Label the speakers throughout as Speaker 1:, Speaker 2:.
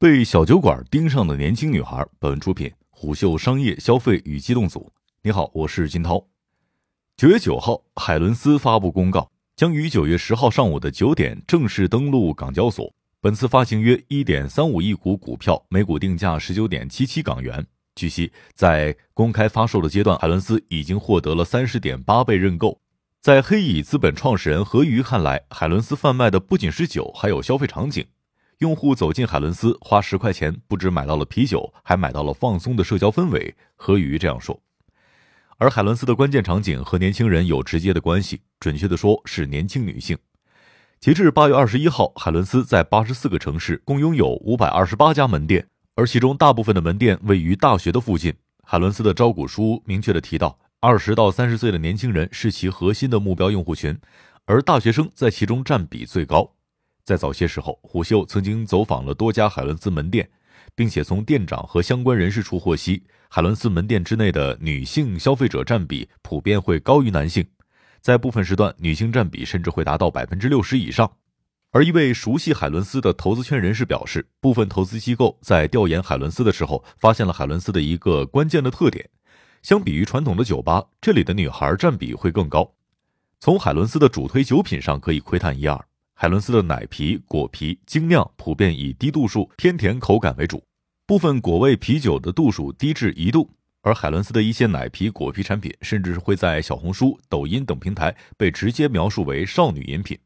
Speaker 1: 被小酒馆盯上的年轻女孩。本文出品虎嗅商业消费与机动组。你好，我是金涛。九月九号，海伦斯发布公告，将于九月十号上午的九点正式登陆港交所。本次发行约一点三五亿股股票，每股定价十九点七七港元。据悉，在公开发售的阶段，海伦斯已经获得了三十点八倍认购。在黑蚁资本创始人何瑜看来，海伦斯贩卖的不仅是酒，还有消费场景。用户走进海伦斯，花十块钱，不止买到了啤酒，还买到了放松的社交氛围。何瑜这样说。而海伦斯的关键场景和年轻人有直接的关系，准确的说是年轻女性。截至八月二十一号，海伦斯在八十四个城市共拥有五百二十八家门店，而其中大部分的门店位于大学的附近。海伦斯的招股书明确的提到，二十到三十岁的年轻人是其核心的目标用户群，而大学生在其中占比最高。在早些时候，虎嗅曾经走访了多家海伦斯门店，并且从店长和相关人士处获悉，海伦斯门店之内的女性消费者占比普遍会高于男性，在部分时段，女性占比甚至会达到百分之六十以上。而一位熟悉海伦斯的投资圈人士表示，部分投资机构在调研海伦斯的时候，发现了海伦斯的一个关键的特点：相比于传统的酒吧，这里的女孩占比会更高。从海伦斯的主推酒品上可以窥探一二。海伦斯的奶啤、果啤精酿普遍以低度数、偏甜口感为主，部分果味啤酒的度数低至一度。而海伦斯的一些奶啤、果啤产品，甚至会在小红书、抖音等平台被直接描述为少女饮品。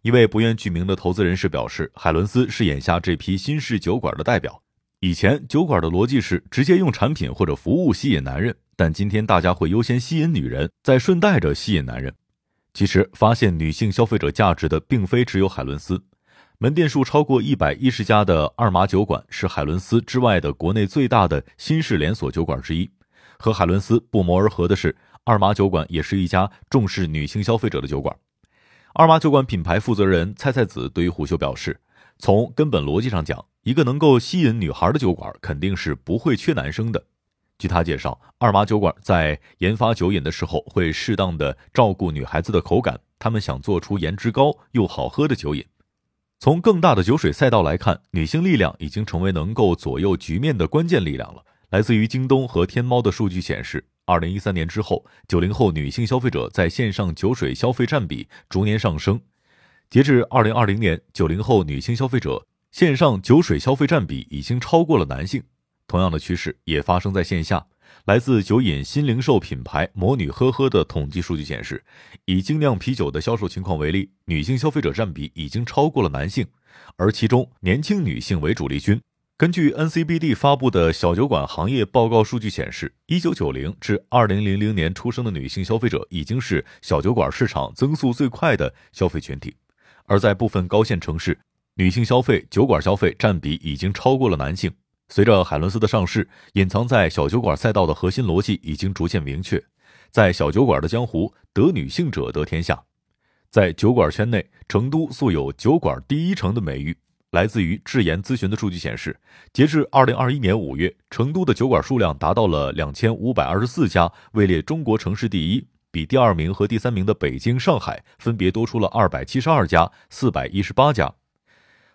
Speaker 1: 一位不愿具名的投资人士表示，海伦斯是眼下这批新式酒馆的代表。以前酒馆的逻辑是直接用产品或者服务吸引男人，但今天大家会优先吸引女人，再顺带着吸引男人。其实，发现女性消费者价值的并非只有海伦斯。门店数超过一百一十家的二麻酒馆是海伦斯之外的国内最大的新式连锁酒馆之一。和海伦斯不谋而合的是，二麻酒馆也是一家重视女性消费者的酒馆。二麻酒馆品牌负责人蔡蔡子对于虎嗅表示：“从根本逻辑上讲，一个能够吸引女孩的酒馆肯定是不会缺男生的。”据他介绍，二麻酒馆在研发酒饮的时候会适当的照顾女孩子的口感，他们想做出颜值高又好喝的酒饮。从更大的酒水赛道来看，女性力量已经成为能够左右局面的关键力量了。来自于京东和天猫的数据显示，二零一三年之后，九零后女性消费者在线上酒水消费占比逐年上升。截至二零二零年，九零后女性消费者线上酒水消费占比已经超过了男性。同样的趋势也发生在线下。来自酒饮新零售品牌“魔女呵呵”的统计数据显示，以精酿啤酒的销售情况为例，女性消费者占比已经超过了男性，而其中年轻女性为主力军。根据 NCBD 发布的小酒馆行业报告数据显示，一九九零至二零零零年出生的女性消费者已经是小酒馆市场增速最快的消费群体，而在部分高线城市，女性消费酒馆消费占比已经超过了男性。随着海伦斯的上市，隐藏在小酒馆赛道的核心逻辑已经逐渐明确。在小酒馆的江湖，得女性者得天下。在酒馆圈内，成都素有“酒馆第一城”的美誉。来自于智研咨询的数据显示，截至二零二一年五月，成都的酒馆数量达到了两千五百二十四家，位列中国城市第一，比第二名和第三名的北京、上海分别多出了二百七十二家、四百一十八家。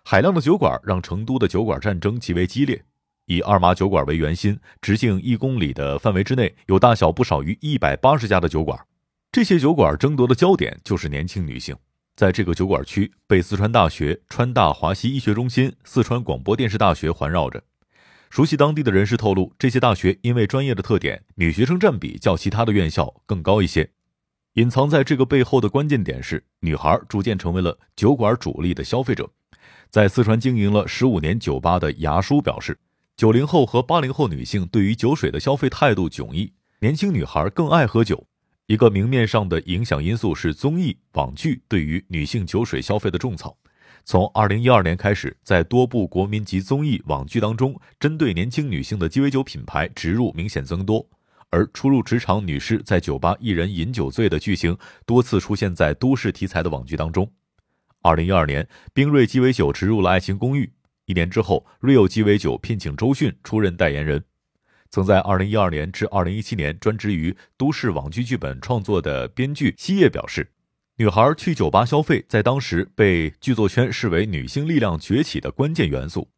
Speaker 1: 海量的酒馆让成都的酒馆战争极为激烈。以二麻酒馆为圆心，直径一公里的范围之内有大小不少于一百八十家的酒馆。这些酒馆争夺的焦点就是年轻女性。在这个酒馆区，被四川大学、川大华西医学中心、四川广播电视大学环绕着。熟悉当地的人士透露，这些大学因为专业的特点，女学生占比较其他的院校更高一些。隐藏在这个背后的关键点是，女孩逐渐成为了酒馆主力的消费者。在四川经营了十五年酒吧的牙叔表示。九零后和八零后女性对于酒水的消费态度迥异，年轻女孩更爱喝酒。一个明面上的影响因素是综艺网剧对于女性酒水消费的种草。从二零一二年开始，在多部国民级综艺网剧当中，针对年轻女性的鸡尾酒品牌植入明显增多。而初入职场女士在酒吧一人饮酒醉的剧情多次出现在都市题材的网剧当中。二零一二年，冰锐鸡尾酒植入了《爱情公寓》。一年之后，Rio 鸡尾酒聘请周迅出任代言人。曾在2012年至2017年专职于都市网剧剧本创作的编剧西叶表示，女孩去酒吧消费在当时被剧作圈视为女性力量崛起的关键元素。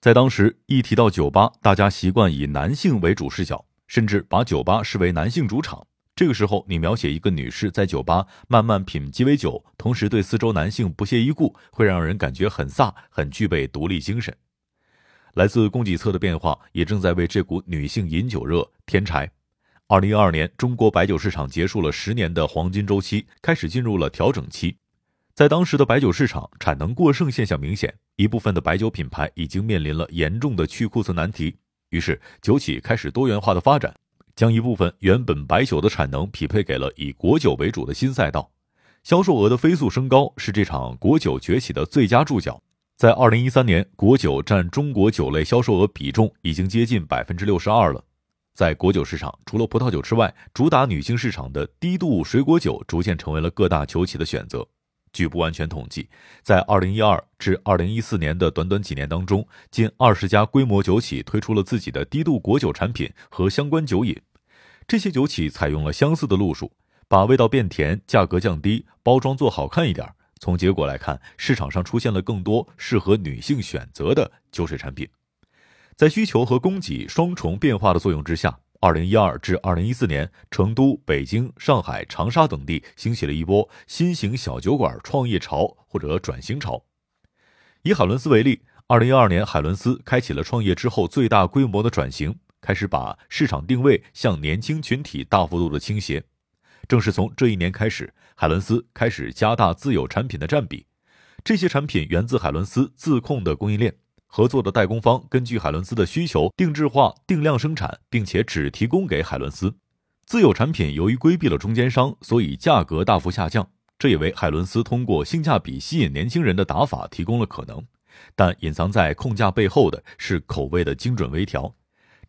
Speaker 1: 在当时，一提到酒吧，大家习惯以男性为主视角，甚至把酒吧视为男性主场。这个时候，你描写一个女士在酒吧慢慢品鸡尾酒，同时对四周男性不屑一顾，会让人感觉很飒，很具备独立精神。来自供给侧的变化，也正在为这股女性饮酒热添柴。二零一二年，中国白酒市场结束了十年的黄金周期，开始进入了调整期。在当时的白酒市场，产能过剩现象明显，一部分的白酒品牌已经面临了严重的去库存难题。于是，酒企开始多元化的发展，将一部分原本白酒的产能匹配给了以果酒为主的新赛道，销售额的飞速升高是这场果酒崛起的最佳注脚。在二零一三年，果酒占中国酒类销售额比重已经接近百分之六十二了。在果酒市场，除了葡萄酒之外，主打女性市场的低度水果酒逐渐成为了各大酒企的选择。据不完全统计，在二零一二至二零一四年的短短几年当中，近二十家规模酒企推出了自己的低度果酒产品和相关酒饮。这些酒企采用了相似的路数，把味道变甜，价格降低，包装做好看一点。从结果来看，市场上出现了更多适合女性选择的酒水产品。在需求和供给双重变化的作用之下。二零一二至二零一四年，成都、北京、上海、长沙等地兴起了一波新型小酒馆创业潮或者转型潮。以海伦斯为例，二零一二年，海伦斯开启了创业之后最大规模的转型，开始把市场定位向年轻群体大幅度的倾斜。正是从这一年开始，海伦斯开始加大自有产品的占比，这些产品源自海伦斯自控的供应链。合作的代工方根据海伦斯的需求定制化、定量生产，并且只提供给海伦斯。自有产品由于规避了中间商，所以价格大幅下降。这也为海伦斯通过性价比吸引年轻人的打法提供了可能。但隐藏在控价背后的是口味的精准微调。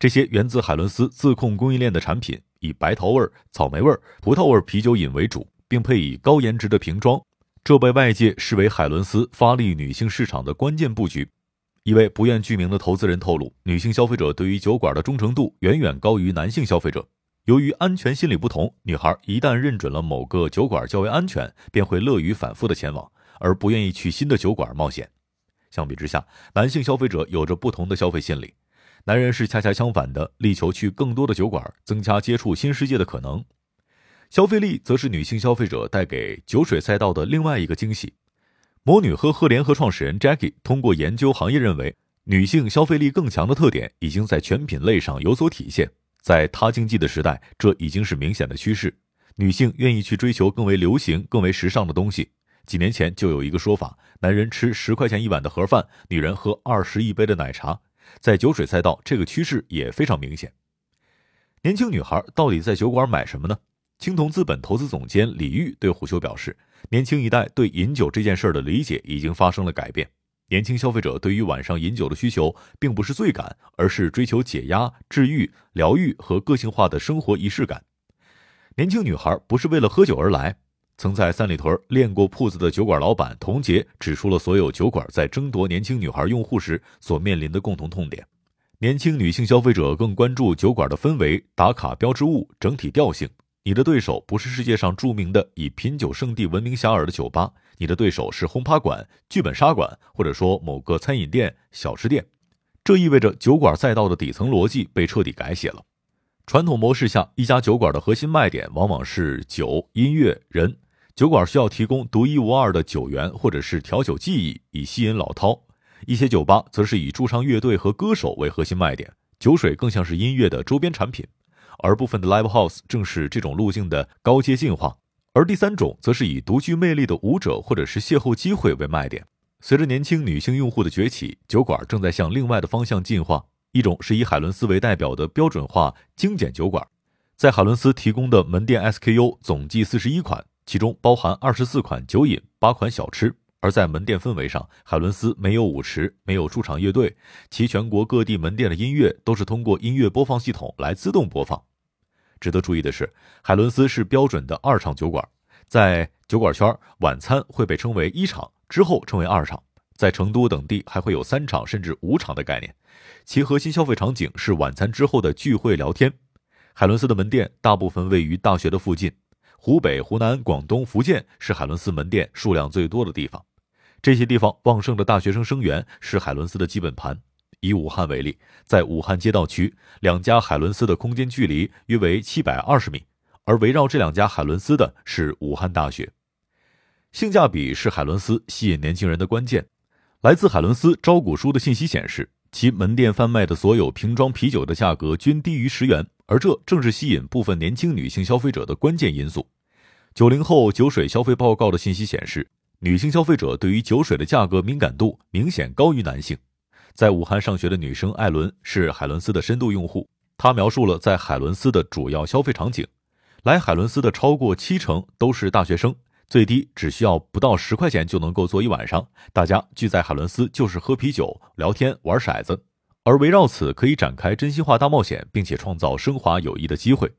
Speaker 1: 这些源自海伦斯自控供应链的产品，以白桃味、草莓味、葡萄味啤酒饮为主，并配以高颜值的瓶装。这被外界视为海伦斯发力女性市场的关键布局。一位不愿具名的投资人透露，女性消费者对于酒馆的忠诚度远远高于男性消费者。由于安全心理不同，女孩一旦认准了某个酒馆较为安全，便会乐于反复的前往，而不愿意去新的酒馆冒险。相比之下，男性消费者有着不同的消费心理，男人是恰恰相反的，力求去更多的酒馆，增加接触新世界的可能。消费力则是女性消费者带给酒水赛道的另外一个惊喜。魔女呵呵联合创始人 Jackie 通过研究行业认为，女性消费力更强的特点已经在全品类上有所体现。在他经济的时代，这已经是明显的趋势。女性愿意去追求更为流行、更为时尚的东西。几年前就有一个说法：男人吃十块钱一碗的盒饭，女人喝二十一杯的奶茶。在酒水赛道，这个趋势也非常明显。年轻女孩到底在酒馆买什么呢？青铜资本投资总监李玉对虎嗅表示。年轻一代对饮酒这件事儿的理解已经发生了改变。年轻消费者对于晚上饮酒的需求，并不是醉感，而是追求解压、治愈、疗愈和个性化的生活仪式感。年轻女孩不是为了喝酒而来。曾在三里屯练过铺子的酒馆老板童杰指出了所有酒馆在争夺年轻女孩用户时所面临的共同痛点：年轻女性消费者更关注酒馆的氛围、打卡标志物、整体调性。你的对手不是世界上著名的以品酒圣地闻名遐迩的酒吧，你的对手是轰趴馆、剧本杀馆，或者说某个餐饮店、小吃店。这意味着酒馆赛道的底层逻辑被彻底改写了。传统模式下，一家酒馆的核心卖点往往是酒、音乐、人。酒馆需要提供独一无二的酒源或者是调酒技艺，以吸引老饕。一些酒吧则是以驻唱乐队和歌手为核心卖点，酒水更像是音乐的周边产品。而部分的 live house 正是这种路径的高阶进化，而第三种则是以独具魅力的舞者或者是邂逅机会为卖点。随着年轻女性用户的崛起，酒馆正在向另外的方向进化。一种是以海伦斯为代表的标准化精简酒馆，在海伦斯提供的门店 SKU 总计四十一款，其中包含二十四款酒饮、八款小吃。而在门店氛围上，海伦斯没有舞池，没有驻场乐队，其全国各地门店的音乐都是通过音乐播放系统来自动播放。值得注意的是，海伦斯是标准的二场酒馆，在酒馆圈，晚餐会被称为一场，之后称为二场。在成都等地还会有三场甚至五场的概念，其核心消费场景是晚餐之后的聚会聊天。海伦斯的门店大部分位于大学的附近，湖北、湖南、广东、福建是海伦斯门店数量最多的地方。这些地方旺盛的大学生生源是海伦斯的基本盘。以武汉为例，在武汉街道区，两家海伦斯的空间距离约为七百二十米，而围绕这两家海伦斯的是武汉大学。性价比是海伦斯吸引年轻人的关键。来自海伦斯招股书的信息显示，其门店贩卖的所有瓶装啤酒的价格均低于十元，而这正是吸引部分年轻女性消费者的关键因素。九零后酒水消费报告的信息显示，女性消费者对于酒水的价格敏感度明显高于男性。在武汉上学的女生艾伦是海伦斯的深度用户，她描述了在海伦斯的主要消费场景：来海伦斯的超过七成都是大学生。最低只需要不到十块钱就能够坐一晚上，大家聚在海伦斯就是喝啤酒、聊天、玩骰子，而围绕此可以展开真心话大冒险，并且创造升华友谊的机会。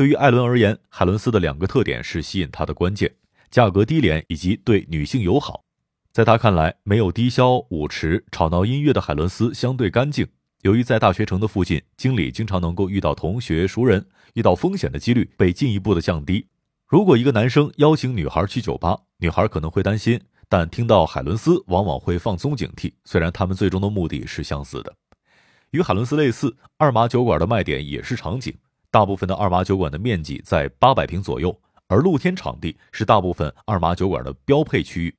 Speaker 1: 对于艾伦而言，海伦斯的两个特点是吸引他的关键：价格低廉以及对女性友好。在他看来，没有低消、舞池、吵闹音乐的海伦斯相对干净。由于在大学城的附近，经理经常能够遇到同学、熟人，遇到风险的几率被进一步的降低。如果一个男生邀请女孩去酒吧，女孩可能会担心，但听到海伦斯往往会放松警惕。虽然他们最终的目的是相似的，与海伦斯类似，二麻酒馆的卖点也是场景。大部分的二麻酒馆的面积在八百平左右，而露天场地是大部分二麻酒馆的标配区域。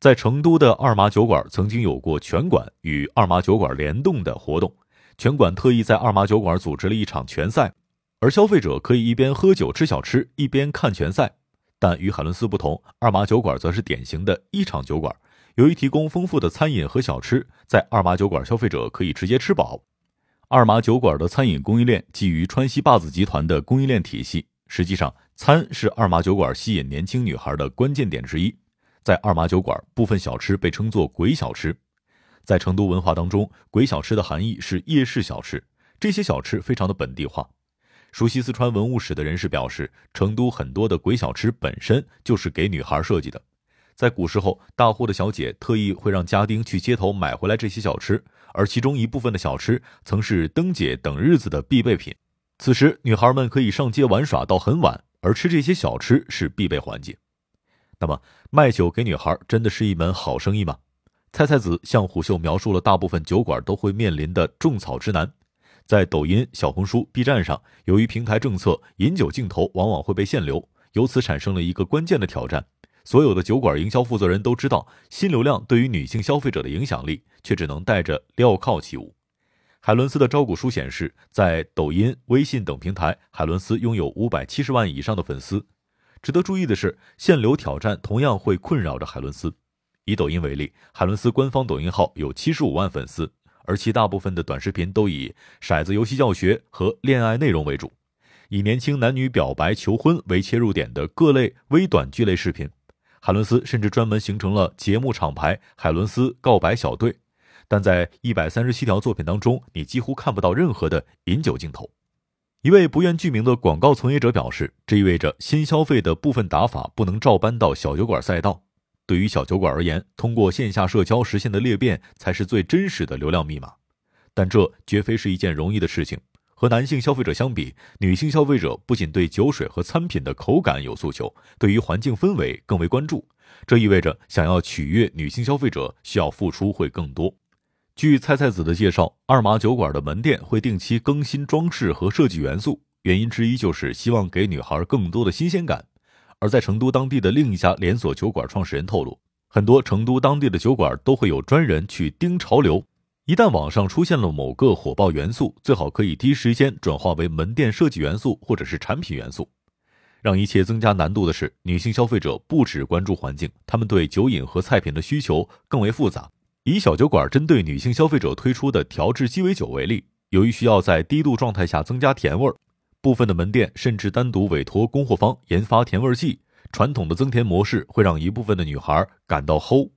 Speaker 1: 在成都的二麻酒馆曾经有过拳馆与二麻酒馆联动的活动，拳馆特意在二麻酒馆组织了一场拳赛。而消费者可以一边喝酒吃小吃，一边看拳赛。但与海伦斯不同，二麻酒馆则是典型的一场酒馆。由于提供丰富的餐饮和小吃，在二麻酒馆消费者可以直接吃饱。二麻酒馆的餐饮供应链基于川西坝子集团的供应链体系。实际上，餐是二麻酒馆吸引年轻女孩的关键点之一。在二麻酒馆，部分小吃被称作“鬼小吃”。在成都文化当中，“鬼小吃”的含义是夜市小吃，这些小吃非常的本地化。熟悉四川文物史的人士表示，成都很多的鬼小吃本身就是给女孩设计的。在古时候，大户的小姐特意会让家丁去街头买回来这些小吃，而其中一部分的小吃曾是灯节等日子的必备品。此时，女孩们可以上街玩耍到很晚，而吃这些小吃是必备环节。那么，卖酒给女孩真的是一门好生意吗？菜菜子向虎嗅描述了大部分酒馆都会面临的种草之难。在抖音、小红书、B 站上，由于平台政策，饮酒镜头往往会被限流，由此产生了一个关键的挑战。所有的酒馆营销负责人都知道新流量对于女性消费者的影响力，却只能带着镣铐起舞。海伦斯的招股书显示，在抖音、微信等平台，海伦斯拥有五百七十万以上的粉丝。值得注意的是，限流挑战同样会困扰着海伦斯。以抖音为例，海伦斯官方抖音号有七十五万粉丝。而其大部分的短视频都以骰子游戏教学和恋爱内容为主，以年轻男女表白求婚为切入点的各类微短剧类视频。海伦斯甚至专门形成了节目厂牌“海伦斯告白小队”，但在一百三十七条作品当中，你几乎看不到任何的饮酒镜头。一位不愿具名的广告从业者表示，这意味着新消费的部分打法不能照搬到小酒馆赛道。对于小酒馆而言，通过线下社交实现的裂变才是最真实的流量密码，但这绝非是一件容易的事情。和男性消费者相比，女性消费者不仅对酒水和餐品的口感有诉求，对于环境氛围更为关注。这意味着想要取悦女性消费者，需要付出会更多。据菜菜子的介绍，二麻酒馆的门店会定期更新装饰和设计元素，原因之一就是希望给女孩更多的新鲜感。而在成都当地的另一家连锁酒馆创始人透露，很多成都当地的酒馆都会有专人去盯潮流。一旦网上出现了某个火爆元素，最好可以第一时间转化为门店设计元素或者是产品元素。让一切增加难度的是，女性消费者不只关注环境，她们对酒饮和菜品的需求更为复杂。以小酒馆针对女性消费者推出的调制鸡尾酒为例，由于需要在低度状态下增加甜味儿。部分的门店甚至单独委托供货方研发甜味剂。传统的增甜模式会让一部分的女孩感到齁，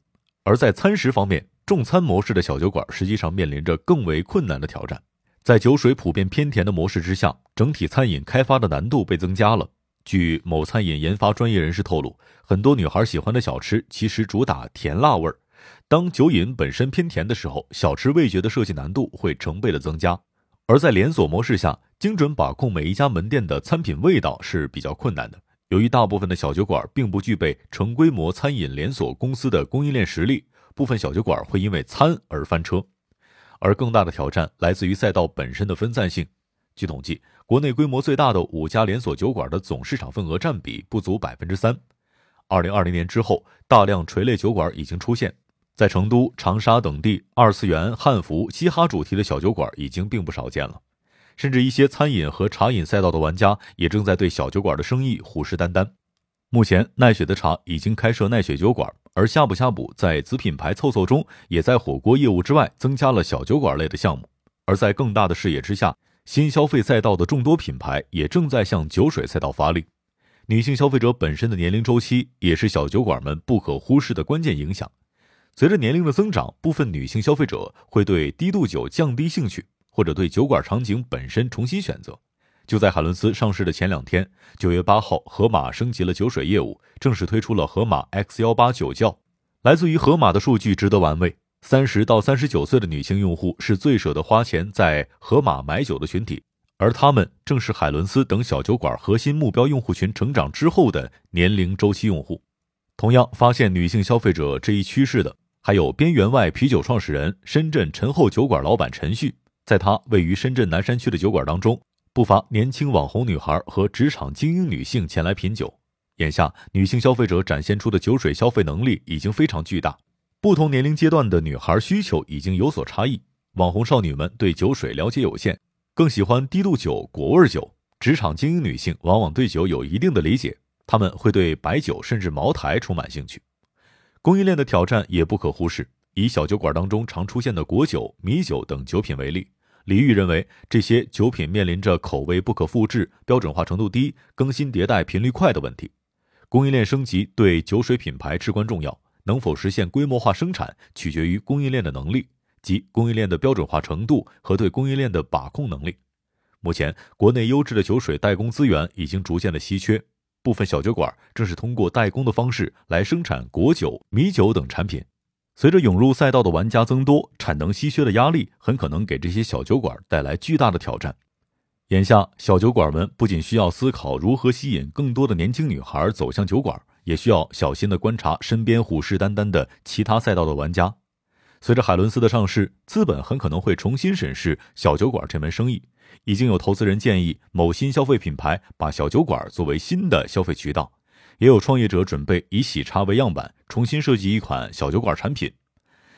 Speaker 1: 而在餐食方面，重餐模式的小酒馆实际上面临着更为困难的挑战。在酒水普遍偏甜的模式之下，整体餐饮开发的难度被增加了。据某餐饮研发专业人士透露，很多女孩喜欢的小吃其实主打甜辣味儿。当酒饮本身偏甜的时候，小吃味觉的设计难度会成倍的增加。而在连锁模式下，精准把控每一家门店的餐品味道是比较困难的。由于大部分的小酒馆并不具备成规模餐饮连锁公司的供应链实力，部分小酒馆会因为餐而翻车。而更大的挑战来自于赛道本身的分散性。据统计，国内规模最大的五家连锁酒馆的总市场份额占比不足百分之三。二零二零年之后，大量垂类酒馆已经出现，在成都、长沙等地，二次元、汉服、嘻哈主题的小酒馆已经并不少见了。甚至一些餐饮和茶饮赛道的玩家也正在对小酒馆的生意虎视眈眈。目前，奈雪的茶已经开设奈雪酒馆，而呷哺呷哺在子品牌凑凑中，也在火锅业务之外增加了小酒馆类的项目。而在更大的视野之下，新消费赛道的众多品牌也正在向酒水赛道发力。女性消费者本身的年龄周期也是小酒馆们不可忽视的关键影响。随着年龄的增长，部分女性消费者会对低度酒降低兴趣，或者对酒馆场景本身重新选择。就在海伦斯上市的前两天，九月八号，盒马升级了酒水业务，正式推出了盒马 X 幺八酒窖。来自于盒马的数据值得玩味：三十到三十九岁的女性用户是最舍得花钱在盒马买酒的群体。而他们正是海伦斯等小酒馆核心目标用户群成长之后的年龄周期用户。同样发现女性消费者这一趋势的，还有边缘外啤酒创始人、深圳陈后酒馆老板陈旭。在他位于深圳南山区的酒馆当中，不乏年轻网红女孩和职场精英女性前来品酒。眼下，女性消费者展现出的酒水消费能力已经非常巨大，不同年龄阶段的女孩需求已经有所差异。网红少女们对酒水了解有限。更喜欢低度酒、果味酒。职场精英女性往往对酒有一定的理解，她们会对白酒甚至茅台充满兴趣。供应链的挑战也不可忽视。以小酒馆当中常出现的果酒、米酒等酒品为例，李玉认为这些酒品面临着口味不可复制、标准化程度低、更新迭代频率快的问题。供应链升级对酒水品牌至关重要，能否实现规模化生产，取决于供应链的能力。及供应链的标准化程度和对供应链的把控能力。目前，国内优质的酒水代工资源已经逐渐的稀缺，部分小酒馆正是通过代工的方式来生产果酒、米酒等产品。随着涌入赛道的玩家增多，产能稀缺的压力很可能给这些小酒馆带来巨大的挑战。眼下，小酒馆们不仅需要思考如何吸引更多的年轻女孩走向酒馆，也需要小心的观察身边虎视眈眈的其他赛道的玩家。随着海伦斯的上市，资本很可能会重新审视小酒馆这门生意。已经有投资人建议某新消费品牌把小酒馆作为新的消费渠道，也有创业者准备以喜茶为样板，重新设计一款小酒馆产品。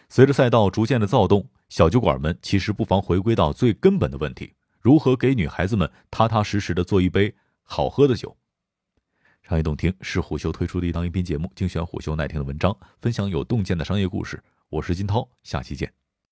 Speaker 1: 随着赛道逐渐的躁动，小酒馆们其实不妨回归到最根本的问题：如何给女孩子们踏踏实实的做一杯好喝的酒？商业洞听是虎嗅推出的一档音频节目，精选虎嗅耐听的文章，分享有洞见的商业故事。我是金涛，下期见。